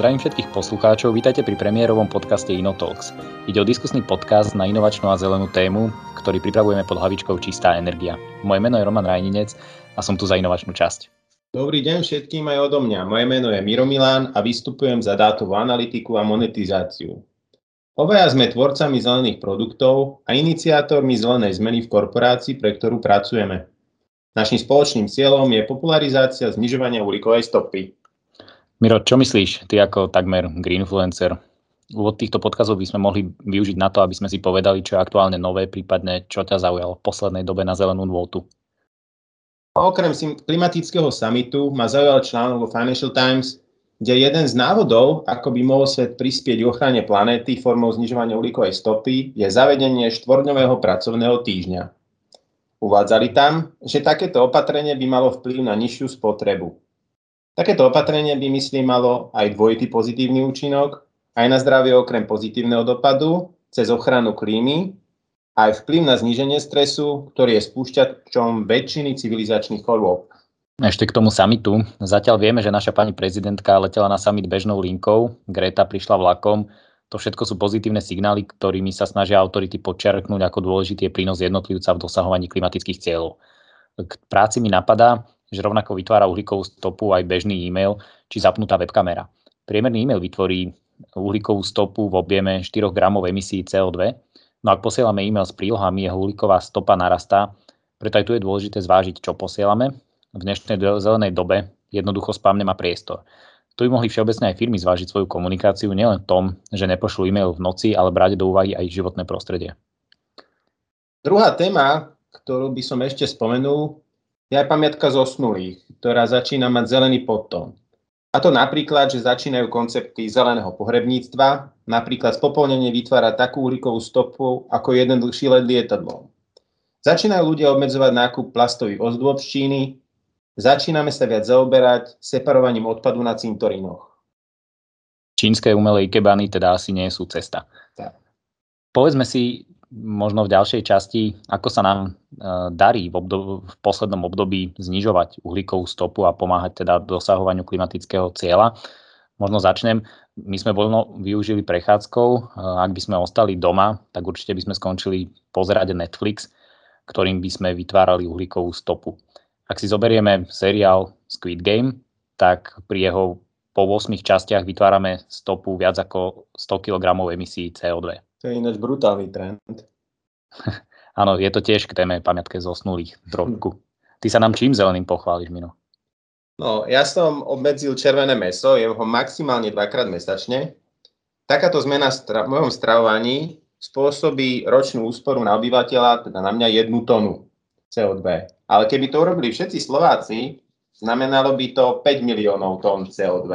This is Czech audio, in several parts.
Zdravím všetkých poslucháčov, vítajte pri premiérovom podcaste InnoTalks. Ide o diskusný podcast na inovačnú a zelenú tému, ktorý pripravujeme pod hlavičkou Čistá energia. Moje meno je Roman Rajninec a som tu za inovačnú časť. Dobrý deň všetkým aj odo mňa. Moje meno je Miro Milán a vystupujem za dátovú analytiku a monetizáciu. Obaja sme tvorcami zelených produktov a iniciátormi zelenej zmeny v korporácii, pre ktorú pracujeme. Naším spoločným cieľom je popularizácia znižovania uhlíkovej stopy. Miro, čo myslíš, ty ako takmer greenfluencer? Úvod týchto podkazov by sme mohli využiť na to, aby sme si povedali, čo je aktuálne nové, prípadne čo ťa zaujalo v poslednej dobe na zelenú nôtu. Okrem klimatického samitu ma zaujal článok vo Financial Times, kde jeden z návodov, ako by mohol svet prispieť k ochrane planéty formou znižovania uhlíkovej stopy, je zavedenie štvorňového pracovného týždňa. Uvádzali tam, že takéto opatrenie by malo vplyv na nižšiu spotrebu. Takéto opatrenie by, myslím, malo aj dvojitý pozitívny účinok, aj na zdravie okrem pozitívneho dopadu, cez ochranu klímy, aj vplyv na zníženie stresu, ktorý je spúšťačom väčšiny civilizačných chorôb. Ešte k tomu samitu. Zatiaľ vieme, že naša pani prezidentka letela na summit bežnou linkou, Greta prišla vlakom. To všetko sú pozitívne signály, ktorými sa snažia autority podčiarknúť, ako dôležitý je prínos jednotlivca v dosahovaní klimatických cieľov. K práci mi napadá, že rovnako vytvára uhlíkovú stopu aj bežný e-mail či zapnutá webkamera. Priemerný e-mail vytvorí uhlíkovú stopu v objeme 4 gramov emisí CO2, no ak posielame e-mail s prílohami, jeho uhlíková stopa narastá, preto aj tu je dôležité zvážiť, čo posielame. V dnešnej zelenej dobe jednoducho spam nemá priestor. Tu by mohli všeobecne aj firmy zvážiť svoju komunikáciu nielen v tom, že nepošlú e-mail v noci, ale brať do úvahy aj životné prostredie. Druhá téma, ktorú by som ešte spomenul, je aj pamiatka zosnulých, ktorá začína mať zelený podtón. A to napríklad, že začínajú koncepty zeleného pohrebníctva, napríklad spopolnenie vytvára takú uhlíkovú stopu ako jeden dlhší let lietadlom. Začínajú ľudia obmedzovať nákup plastových ozdôb z Číny, začíname sa viac zaoberať separovaním odpadu na cintorínoch. Čínske umelé ikebany teda asi nie sú cesta. Tak. Povedzme si, možno v ďalšej časti, ako sa nám e, darí v, obdob- v poslednom období znižovať uhlíkovú stopu a pomáhať teda dosahovaniu klimatického cieľa. Možno začnem. My sme voľno využili prechádzkou. E, ak by sme ostali doma, tak určite by sme skončili pozerať Netflix, ktorým by sme vytvárali uhlíkovú stopu. Ak si zoberieme seriál Squid Game, tak pri jeho po 8 častiach vytvárame stopu viac ako 100 kg emisí CO2. To je ináč brutálny trend. Áno, je to tiež k téme pamiatke zosnulých trošku. Ty sa nám čím zeleným pochváliš, Mino? No, ja som obmedzil červené meso, jem ho maximálne dvakrát mesačne. Takáto zmena v mojom stravovaní spôsobí ročnú úsporu na obyvateľa, teda na mňa jednu tonu CO2. Ale keby to urobili všetci Slováci, znamenalo by to 5 miliónov tón CO2.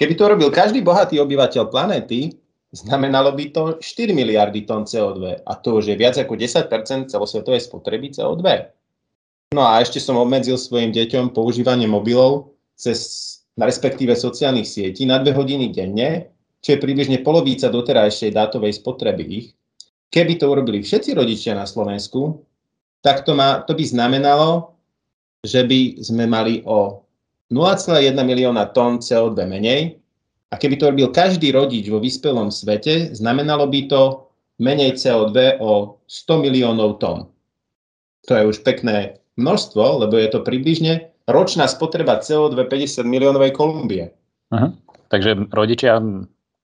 Keby to robil každý bohatý obyvateľ planéty, znamenalo by to 4 miliardy tón CO2 a to už je viac ako 10% celosvetovej spotreby CO2. No a ešte som obmedzil svojim deťom používanie mobilov cez respektíve sociálnych sietí na 2 hodiny denne, čo je približne polovica doterajšej dátovej spotreby ich. Keby to urobili všetci rodičia na Slovensku, tak to, má, to by znamenalo, že by sme mali o 0,1 milióna tón CO2 menej a keby to robil každý rodič vo vyspelom svete, znamenalo by to menej CO2 o 100 miliónov tón. To je už pekné množstvo, lebo je to približne ročná spotreba CO2 50 miliónovej Kolumbie. Uh-huh. Takže rodičia,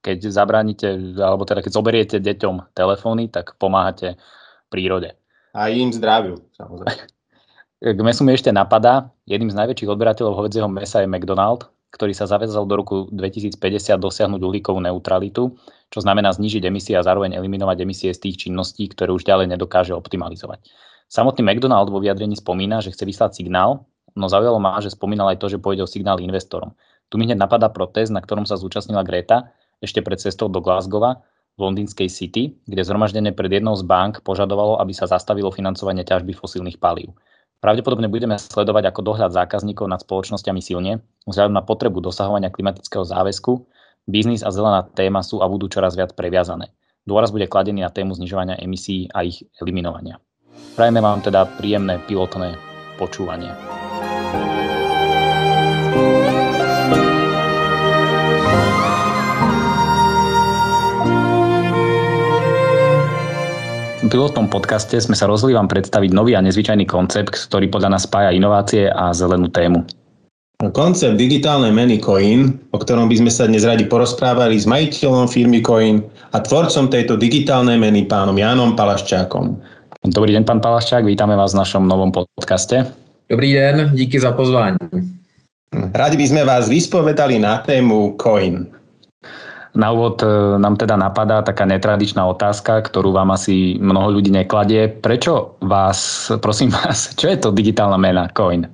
keď zabránite, alebo teda keď zoberiete deťom telefóny, tak pomáhate prírode. A im zdraviu, samozrejme. K mesu mi ešte napadá, jedným z najväčších odberateľov hovedzieho mesa je McDonald, ktorý sa zavezal do roku 2050 dosiahnuť uhlíkovú neutralitu, čo znamená znížiť emisie a zároveň eliminovať emisie z tých činností, ktoré už ďalej nedokáže optimalizovať. Samotný McDonald vo vyjadrení spomína, že chce vyslať signál, no zaujalo ma, že spomínal aj to, že pôjde o signál investorom. Tu mi hneď napadá protest, na ktorom sa zúčastnila Greta ešte pred cestou do Glasgowa v londýnskej City, kde zhromaždenie pred jednou z bank požadovalo, aby sa zastavilo financovanie ťažby fosílnych palív. Pravdepodobne budeme sledovať ako dohľad zákazníkov nad spoločnosťami silne, vzhľadom na potrebu dosahovania klimatického záväzku, biznis a zelená téma sú a budú čoraz viac previazané. Dôraz bude kladený na tému znižovania emisí a ich eliminovania. Prajeme vám teda príjemné pilotné počúvanie. Pilotnom podcaste sme sa rozhodli vám predstaviť nový a nezvyčajný koncept, ktorý podľa nás spája inovácie a zelenú tému. Koncept digitálnej meny Coin, o ktorom by sme sa dnes radi porozprávali s majiteľom firmy Coin a tvorcom tejto digitálnej meny pánom Jánom Palaščákom. Dobrý deň, pán Palaščák, vítame vás v našom novom podcaste. Dobrý den, díky za pozvání. Radi by sme vás vyspovedali na tému Coin. Na úvod e, nám teda napadá taká netradičná otázka, ktorú vám asi mnoho ľudí nekladie. Prečo vás, prosím vás, čo je to digitálna mena Coin?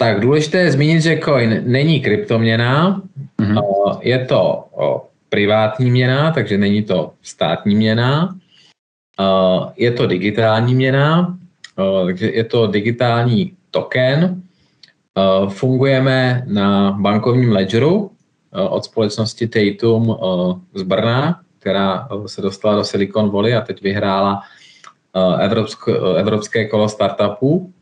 Tak důležité je zmínit, že Coin není kryptoměna, mm-hmm. je to privátní měna, takže není to státní měna. Je to digitální měna, takže je to digitální token. Fungujeme na bankovním ledgeru, od společnosti Tatum eh, z Brna, která eh, se dostala do Silicon Valley a teď vyhrála evropské, evropské kolo startupů.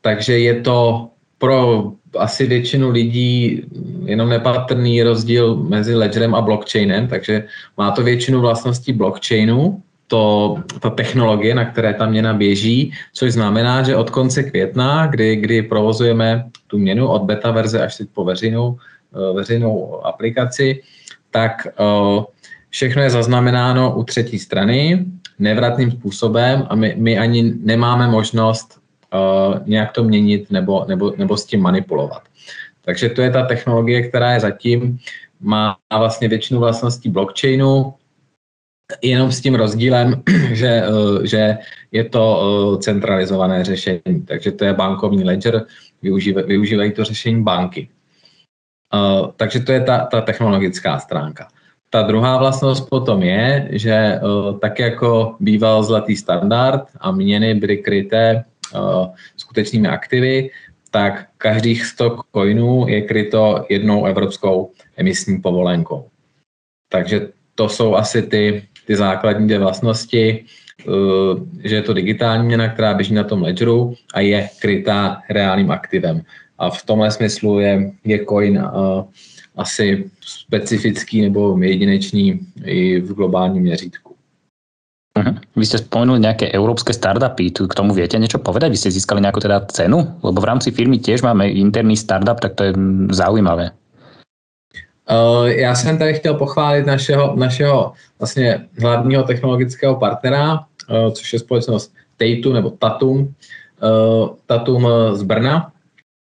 Takže je to pro asi většinu lidí jenom nepatrný rozdíl mezi ledgerem a blockchainem, takže má to většinu vlastností blockchainu, to, ta technologie, na které ta měna běží, což znamená, že od konce května, kdy, kdy provozujeme tu měnu od beta verze až teď po veřejnou Eh, veřejnou aplikaci, tak eh, všechno je zaznamenáno u třetí strany nevratným způsobem a my, my ani nemáme možnost uh, nějak to měnit nebo, nebo, nebo s tím manipulovat. Takže to je ta technologie, která je zatím, má vlastně většinu vlastností blockchainu, jenom s tím rozdílem, že, že je to centralizované řešení. Takže to je bankovní ledger, využívají, využívají to řešení banky. Uh, takže to je ta, ta technologická stránka. Ta druhá vlastnost potom je, že uh, tak jako býval zlatý standard a měny byly kryté uh, skutečnými aktivy, tak každých 100 coinů je kryto jednou evropskou emisní povolenkou. Takže to jsou asi ty, ty základní dvě vlastnosti, že je to digitální měna, která běží na tom ledgeru a je krytá reálným aktivem. A v tomhle smyslu je, je coin uh, asi specifický nebo jedinečný i v globálním měřítku. Uh-huh. Vy ste spomenuli nejaké európske startupy, tu k tomu viete niečo povedať? Vy ste získali nejakú teda cenu? Lebo v rámci firmy tiež máme interný startup, tak to je zaujímavé. Uh, já jsem tady chtěl pochválit našeho, našeho vlastně hlavního technologického partnera, uh, což je společnost Tatu nebo Tatum, uh, Tatum z Brna,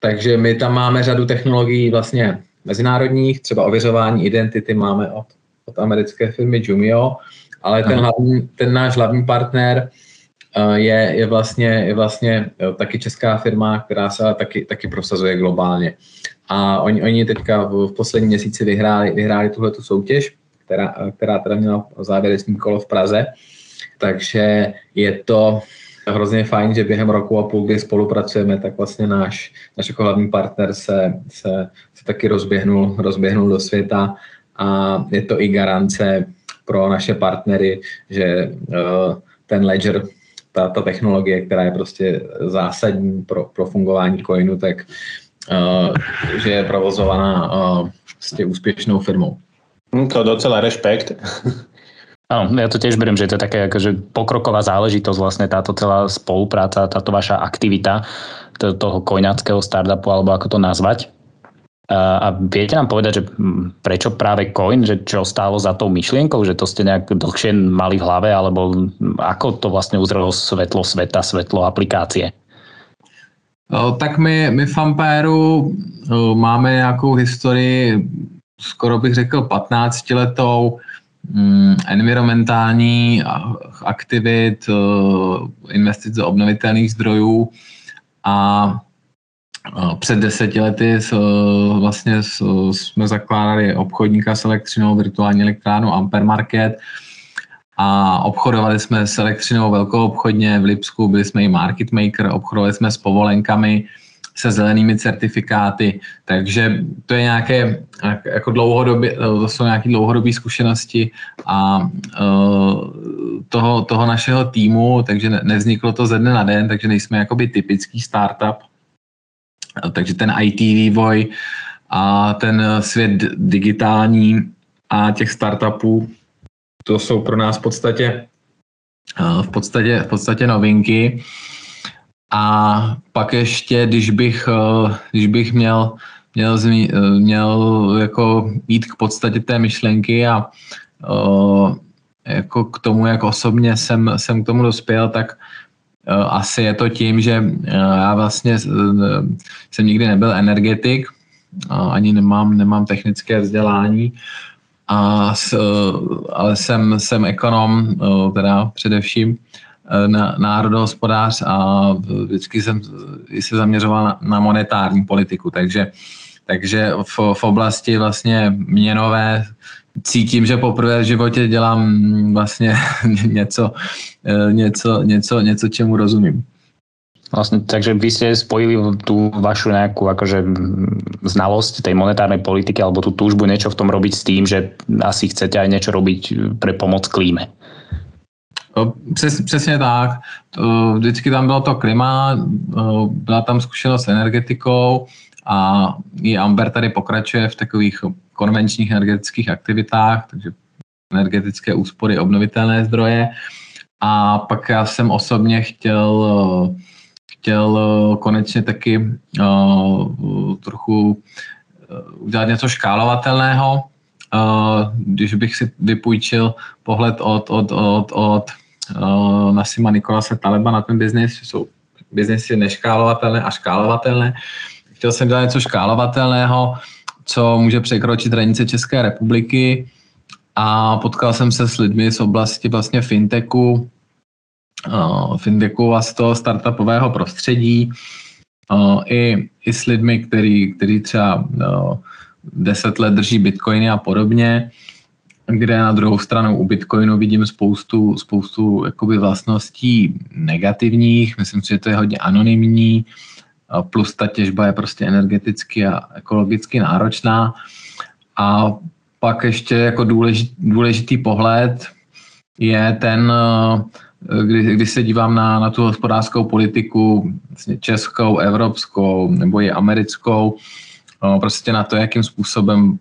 takže my tam máme řadu technologií vlastně mezinárodních, třeba ověřování identity máme od, od americké firmy Jumio, ale ten, hlavní, ten náš hlavní partner uh, je, je, vlastně, je vlastně jo, taky česká firma, která se taky, taky prosazuje globálně. A oni, oni teďka v, v posledním měsíci vyhráli, vyhráli tuhle tu soutěž, která, která teda měla závěrečný kolo v Praze. Takže je to hrozně fajn, že během roku a půl, kdy spolupracujeme, tak vlastně náš, náš jako hlavní partner se, se, se taky rozběhnul, rozběhnul do světa a je to i garance pro naše partnery, že uh, ten ledger, ta, ta technologie, která je prostě zásadní pro, pro fungování coinu, tak uh, že je provozovaná uh, prostě úspěšnou firmou. To docela rešpekt. Áno, ja to tiež beriem, že to je také akože pokroková záležitosť vlastne táto celá spolupráca, táto vaša aktivita toho koňackého startupu, alebo ako to nazvať. A viete nám povedať, že prečo práve coin, že čo stálo za tou myšlienkou, že to ste nejak dlhšie mali v hlave, alebo ako to vlastne uzrelo svetlo sveta, svetlo aplikácie? Tak my, my v Ampéru máme nějakou historii, skoro bych řekl 15 letou, environmentální aktivit, eh, investic do obnovitelných zdrojů a eh, před deseti lety vlastně jsme zakládali obchodníka s elektřinou, virtuální elektrárnu Ampere Market a obchodovali jsme s elektřinou velkou obchodně v Lipsku, byli jsme i market maker, obchodovali jsme s povolenkami, se zelenými certifikáty, takže to je nějaké jako dlouhodobě, to jsou nějaké dlouhodobé zkušenosti a uh, toho, toho našeho týmu, takže nevzniklo to ze dne na den, takže nejsme jakoby typický startup, takže ten IT vývoj a ten svět digitální a těch startupů, to jsou pro nás v podstatě v podstatě, v podstatě novinky. A pak ještě, když bych, když bych měl, měl, měl jako jít k podstatě té myšlenky a jako k tomu, jak osobně jsem, jsem k tomu dospěl, tak asi je to tím, že já vlastně jsem nikdy nebyl energetik, ani nemám, nemám technické vzdělání, a, ale jsem, jsem ekonom, teda především národohospodář a vždycky jsem se zaměřoval na, na monetární politiku, takže, takže v, v oblasti vlastně měnové cítím, že poprvé v životě dělám vlastně něco, něco, něco, něco čemu rozumím. Vlastne, takže vy ste spojili tú vašu nejakú akože znalosť tej monetárnej politiky alebo tú túžbu niečo v tom robiť s tým, že asi chcete aj niečo robiť pre pomoc klíme. Přes, přesně tak. Vždycky tam bylo to klima, byla tam zkušenost s energetikou a i Amber tady pokračuje v takových konvenčních energetických aktivitách, takže energetické úspory, obnovitelné zdroje. A pak já jsem osobně chtěl chtěl konečně taky trochu udělat něco škálovatelného. Když bych si vypůjčil pohled od, od, od, od uh, Nasima Nikolase Taleba na ten biznis, jsou biznesy neškálovatelné a škálovatelné. Chtěl jsem dělat něco škálovatelného, co může překročit hranice České republiky a potkal jsem se s lidmi z oblasti vlastně fintechu, fintechu a z toho startupového prostředí, i, i s lidmi, který, který třeba deset let drží bitcoiny a podobně, kde na druhou stranu u Bitcoinu vidím spoustu, spoustu jakoby vlastností negativních, myslím si, že to je hodně anonymní, plus ta těžba je prostě energeticky a ekologicky náročná. A pak ještě jako důležitý, důležitý pohled je ten, kdy, když se dívám na, na tu hospodářskou politiku vlastně českou, evropskou nebo i americkou, prostě na to, jakým způsobem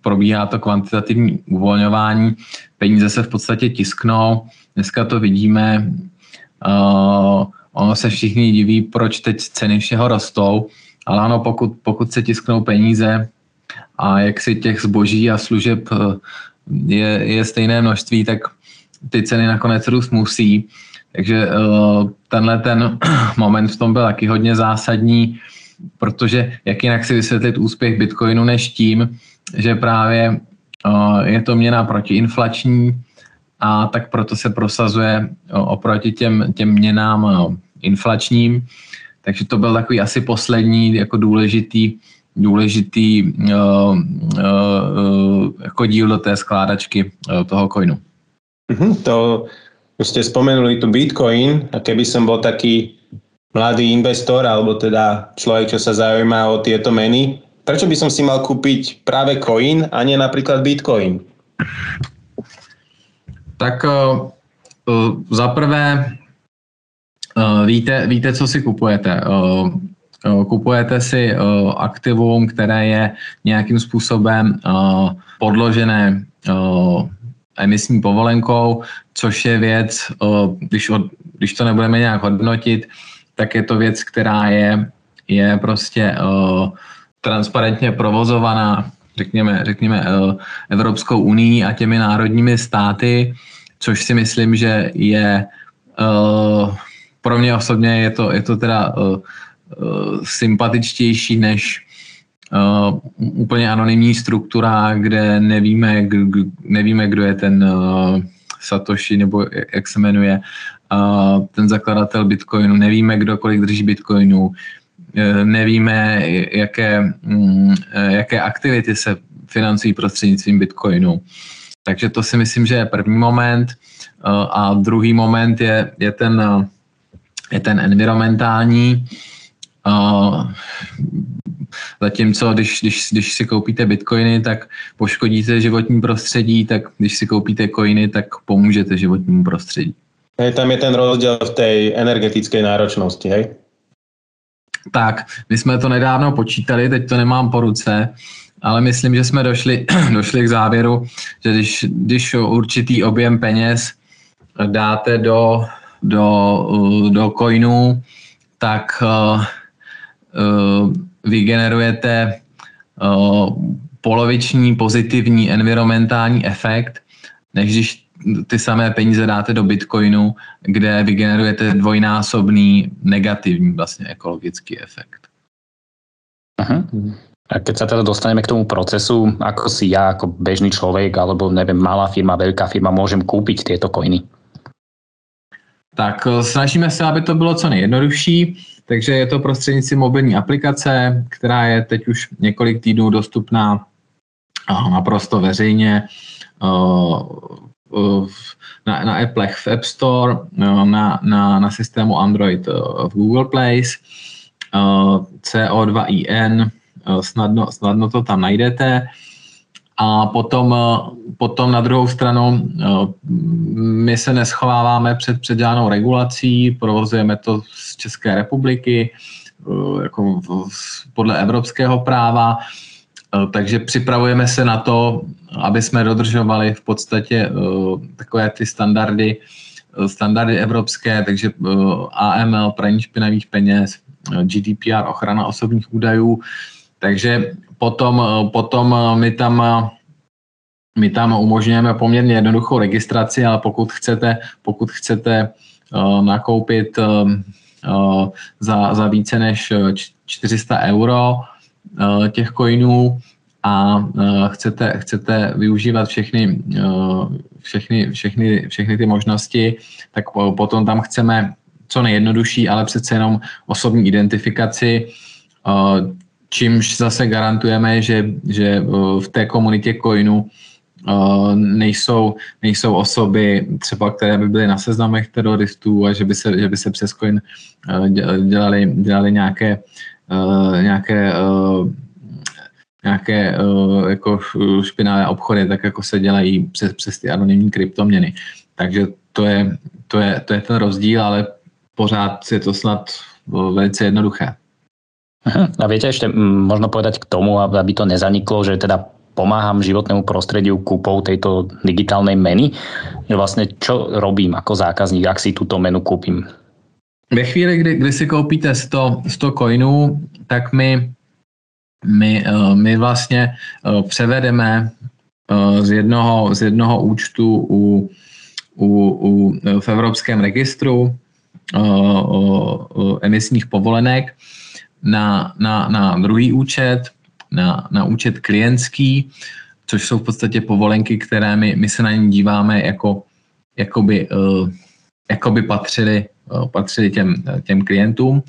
probíhá to kvantitativní uvolňování. Peníze se v podstatě tisknou, dneska to vidíme, ono se všichni diví, proč teď ceny všeho rostou, ale ano, pokud, pokud se tisknou peníze a jak si těch zboží a služeb e, je, je stejné množství, tak ty ceny nakonec růst musí. Takže uh, tenhle ten moment v tom byl taky hodně zásadní, protože jak jinak si vysvětlit úspěch Bitcoinu než tím, že právě je to měna protiinflační a tak proto se prosazuje oproti těm, těm měnám inflačním. Takže to byl takový asi poslední jako důležitý, důležitý uh, uh, jako díl do té skládačky uh, toho coinu. Mm-hmm, to už ste spomenuli tu Bitcoin a keby som bol taký mladý investor alebo teda človek, čo sa zaujíma o tieto meny, prečo by som si mal kúpiť práve coin a nie napríklad Bitcoin? Tak uh, za prvé uh, víte, víte, co si kupujete. Uh, kupujete si aktivum, které je nějakým způsobem podložené emisní povolenkou, což je věc, když, když to nebudeme nějak hodnotit, tak je to věc, která je, je prostě transparentně provozovaná, řekněme, řekněme Evropskou unii a těmi národními státy, což si myslím, že je pro mě osobně je to, je to teda sympatičtější než uh, úplně anonymní struktura, kde nevíme, g- nevíme kdo je ten uh, Satoshi, nebo jak se jmenuje, uh, ten zakladatel Bitcoinu, nevíme, kdo kolik drží Bitcoinu, uh, nevíme, jaké, um, jaké aktivity se financují prostřednictvím Bitcoinu. Takže to si myslím, že je první moment. Uh, a druhý moment je, je, ten, je ten environmentální. Zatímco když, když, když si koupíte bitcoiny, tak poškodíte životní prostředí, tak když si koupíte coiny, tak pomůžete životnímu prostředí. Hej, tam je ten rozdíl v té energetické náročnosti, hej? Tak, my jsme to nedávno počítali, teď to nemám po ruce, ale myslím, že jsme došli, došli k závěru, že když, když určitý objem peněz dáte do, do, do coinů, tak uh, uh, vygenerujete uh, poloviční pozitivní environmentální efekt, než když ty samé peníze dáte do Bitcoinu, kde vygenerujete dvojnásobný negativní vlastně ekologický efekt. Aha. A keď sa teda dostaneme k tomu procesu, ako si ja ako bežný človek alebo neviem, malá firma, veľká firma môžem kúpiť tieto koiny? Tak eh, snažíme se, aby to bylo co nejjednodušší, takže je to prostřednictvím mobilní aplikace, která je teď už několik týdnů dostupná eh, naprosto veřejně eh, na, na Applech v App Store, na, na, na systému Android v Google Place, CO2IN, snadno, snadno to tam najdete. A potom, potom na druhou stranu my se neschováváme před předělanou regulací, provozujeme to z České republiky, jako podle evropského práva, takže připravujeme se na to, aby jsme dodržovali v podstatě takové ty standardy, standardy evropské, takže AML, praní špinavých peněz, GDPR, ochrana osobních údajů, takže potom, potom my tam my tam umožňujeme poměrně jednoduchou registraci, ale pokud chcete, pokud chcete nakoupit za, za více než 400 euro těch coinů a uh, chcete, chcete využívat všechny, uh, všechny, všechny, všechny ty možnosti, tak potom tam chceme co nejjednodušší, ale přece jenom osobní identifikaci, uh, čímž zase garantujeme, že, že v té komunitě coinu nejsou, nejsou osoby třeba, které by byly na seznamech teroristů a že by se, že by se přes coin dělali, dělali nějaké, nějaké nějaké jako špinavé obchody, tak jako se dělají přes, přes ty anonymní kryptoměny. Takže to je, to, je, to je ten rozdíl, ale pořád je to snad velice jednoduché. A viete ešte možno povedať k tomu, aby to nezaniklo, že teda pomáham životnému prostrediu kúpou tejto digitálnej meny, že vlastne čo robím ako zákazník, ak si túto menu kúpim? Ve chvíli, kdy, kdy si koupíte 100, 100 coinů, tak my, my, eh, my vlastně eh, převedeme eh, z jednoho, z jednoho účtu u, u, u, v Evropském registru emisních povolenek na, na, na druhý účet, na, na účet klientský, což jsou v podstatě povolenky, které my, my se na ně díváme jako, jakoby, uh, jakoby patřili, uh, patřili těm, těm klientům.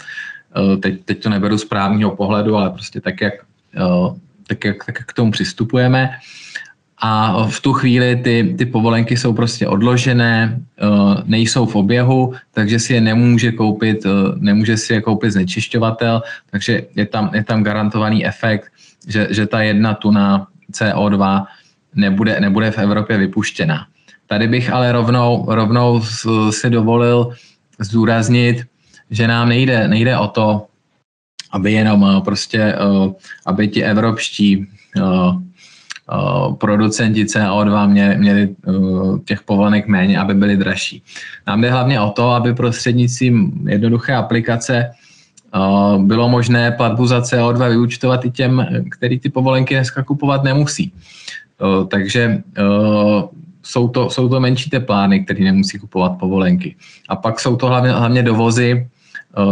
Uh, teď, teď to neberu z právního pohledu, ale prostě tak, jak, uh, tak, jak, tak, jak k tomu přistupujeme. A v tu chvíli ty, ty povolenky jsou prostě odložené, eh, nejsou v oběhu, takže si je nemůže koupit, eh, nemůže si je koupit znečišťovatel, takže je tam, je tam garantovaný efekt, že, že ta jedna tuna CO2 nebude, nebude v Evropě vypuštěna. Tady bych ale rovnou, rovnou si dovolil zdůraznit, že nám nejde, nejde o to, aby jenom eh, prostě, aby ti evropští Eh, producenti CO2 měli, měli eh, těch povolenek méně, aby byly dražší. Nám jde hlavně o to, aby prostřednictvím jednoduché aplikace eh, bylo možné platbu za CO2 vyučtovat i těm, který ty povolenky dneska kupovat nemusí. Takže jsou to, jsou to menší teplárny, které nemusí kupovat povolenky. A pak jsou to hlavně, hlavně dovozy,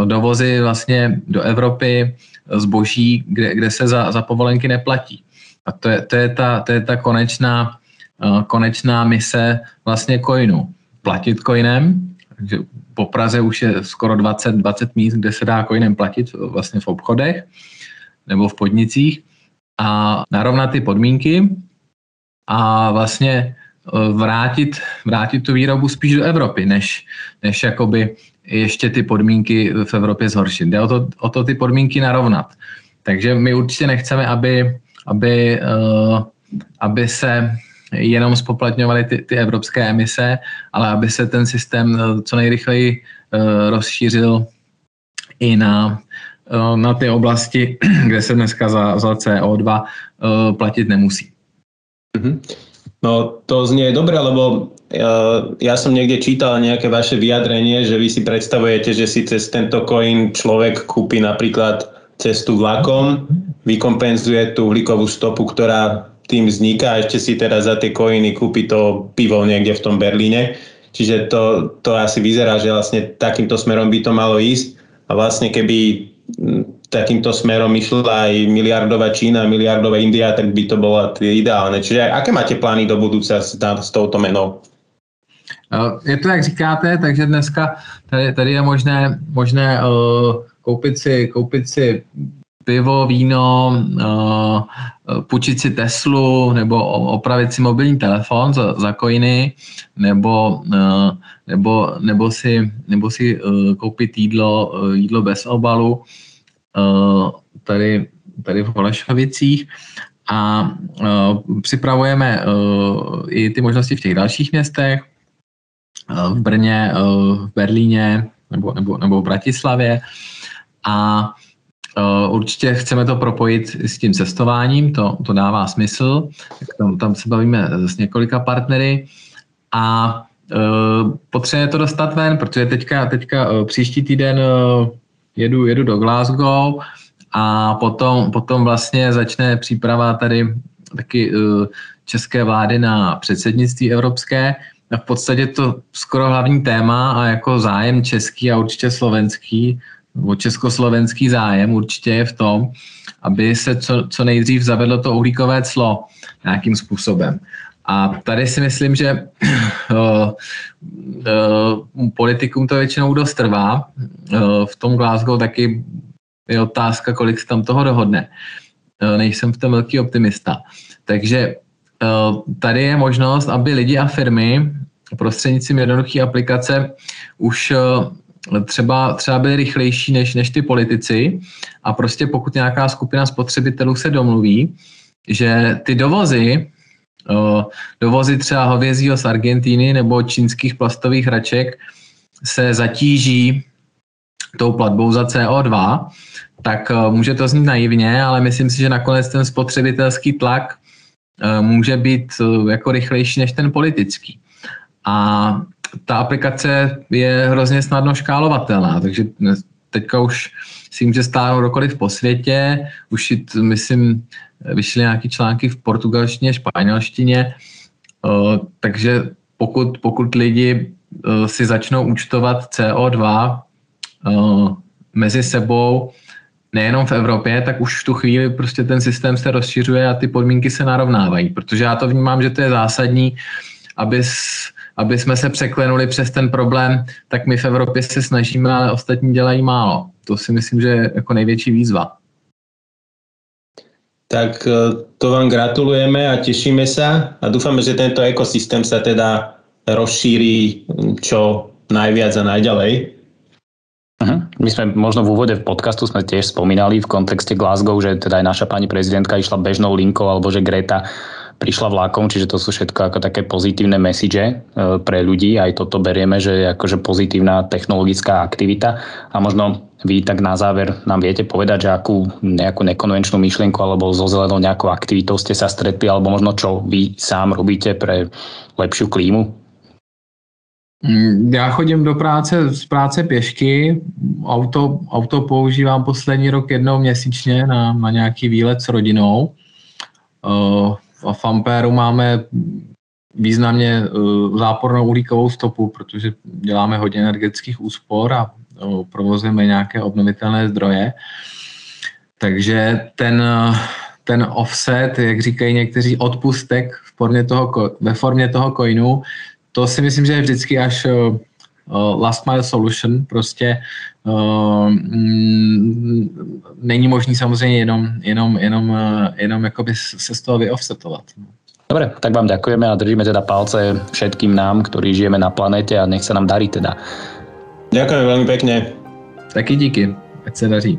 dovozy vlastně do Evropy zboží, kde, kde se za, za povolenky neplatí. A to je, to je, ta, to je ta konečná, uh, konečná mise vlastně coinu. Platit coinem, takže po Praze už je skoro 20, 20 míst, kde se dá coinem platit vlastně v obchodech nebo v podnicích a narovnat ty podmínky a vlastně eh, vrátit, vrátit tu výrobu spíš do Evropy, než, než jakoby ještě ty podmínky v Evropě zhoršit. Jde o to, o to ty podmínky narovnat. Takže my určitě nechceme, aby aby, uh, aby se jenom spoplatňovaly ty, ty evropské emise, ale aby se ten systém eh, co nejrychleji rozšířil i na, na ty oblasti, kde se dneska za, za CO2 uh, platit nemusí. Mm-hmm. No to znie dobre, lebo uh, ja som niekde čítal nejaké vaše vyjadrenie, že vy si predstavujete, že si cez tento coin človek kúpi napríklad cestu vlakom, vykompenzuje tú uhlíkovú stopu, ktorá tým vzniká a ešte si teda za tie coiny kúpi to pivo niekde v tom Berlíne. Čiže to, to asi vyzerá, že vlastne takýmto smerom by to malo ísť a vlastne keby takýmto smerom išla aj miliardová Čína, miliardová India, tak by to bolo ideálne. Čiže aké máte plány do budúca s, s touto menou? Je to, jak říkáte, takže dneska tady, tady je možné, možné uh, koupit, si, koupit si pivo, víno, uh, půjčit si Teslu nebo opravit si mobilní telefon za, za coiny nebo, nebo, nebo si, nebo si koupit jídlo, jídlo bez obalu tady, tady v Holešovicích a uh, připravujeme uh, i ty možnosti v těch dalších městech, v Brně, v Berlíně nebo, nebo, nebo v Bratislavě. A určitě chceme to propojit s tím cestováním, to, to dává smysl. Tam, tam se bavíme s několika partnery. A uh, potřebujeme to dostat ven, protože teďka, teďka příští týden jedu, jedu do Glasgow a potom, potom vlastně začne příprava tady taky uh, české vlády na předsednictví evropské. A v podstatě to skoro hlavní téma a jako zájem český a určitě slovenský o československý zájem určitě je v tom, aby se co, co nejdřív zavedlo to uhlíkové clo nějakým způsobem. A tady si myslím, že uh, uh, politikům to většinou dost trvá. Uh, v tom Glasgow taky je otázka, kolik se tam toho dohodne. Nejsem v tom velký optimista. Takže tady je možnost, aby lidi a firmy prostřednictvím jednoduché aplikace už třeba, třeba byli rychlejší než, než ty politici a prostě pokud nějaká skupina spotřebitelů se domluví, že ty dovozy, dovozy třeba hovězího z Argentíny nebo čínských plastových hraček se zatíží tou platbou za CO2, tak může to znít naivně, ale myslím si, že nakonec ten spotřebitelský tlak může být jako rychlejší než ten politický. A ta aplikace je hrozně snadno škálovatelná, takže teďka už si může stáhnout kdokoliv po světě, už myslím, vyšly nějaké články v portugalštině, španělštině, takže pokud, pokud lidi si začnou účtovat CO2 mezi sebou, nejenom v Evropě, tak už v tu chvíli prostě ten systém se rozšiřuje a ty podmínky se narovnávají, protože já to vnímám, že to je zásadní, aby aby jsme se překlenuli přes ten problém, tak my v Evropě se snažíme, ale ostatní dělají málo. To si myslím, že je jako největší výzva. Tak e, to vám gratulujeme a tešíme sa a dúfame, že tento ekosystém sa teda rozšíri čo najviac a najďalej. Uh-huh. My sme možno v úvode v podcastu sme tiež spomínali v kontexte Glasgow, že teda aj naša pani prezidentka išla bežnou linkou alebo že Greta prišla vlákom, čiže to sú všetko ako také pozitívne message e, pre ľudí. Aj toto berieme, že je akože pozitívna technologická aktivita. A možno vy tak na záver nám viete povedať, že akú nejakú nekonvenčnú myšlienku alebo so zelenou nejakou aktivitou ste sa stretli, alebo možno čo vy sám robíte pre lepšiu klímu? Mm, já chodím do práce z práce pěšky, auto, auto používám poslední rok jednou měsíčně na, na nějaký výlet s rodinou. Uh, v Ampéru máme významně uh, zápornou uhlíkovou stopu, protože děláme hodně energetických úspor a uh, provozujeme nějaké obnovitelné zdroje. Takže ten, ten offset, jak říkají někteří, odpustek v formě toho, ve formě toho coinu, to si myslím, že je vždycky až last mile solution, prostě uh, není možný samozřejmě jenom, jenom, jenom, uh, jenom jakoby se z toho vyoffsetovat. Dobre, tak vám ďakujeme a držíme teda palce všetkým nám, ktorí žijeme na planete a nech sa nám darí teda. Ďakujem veľmi pekne. Taky díky, ať se daří.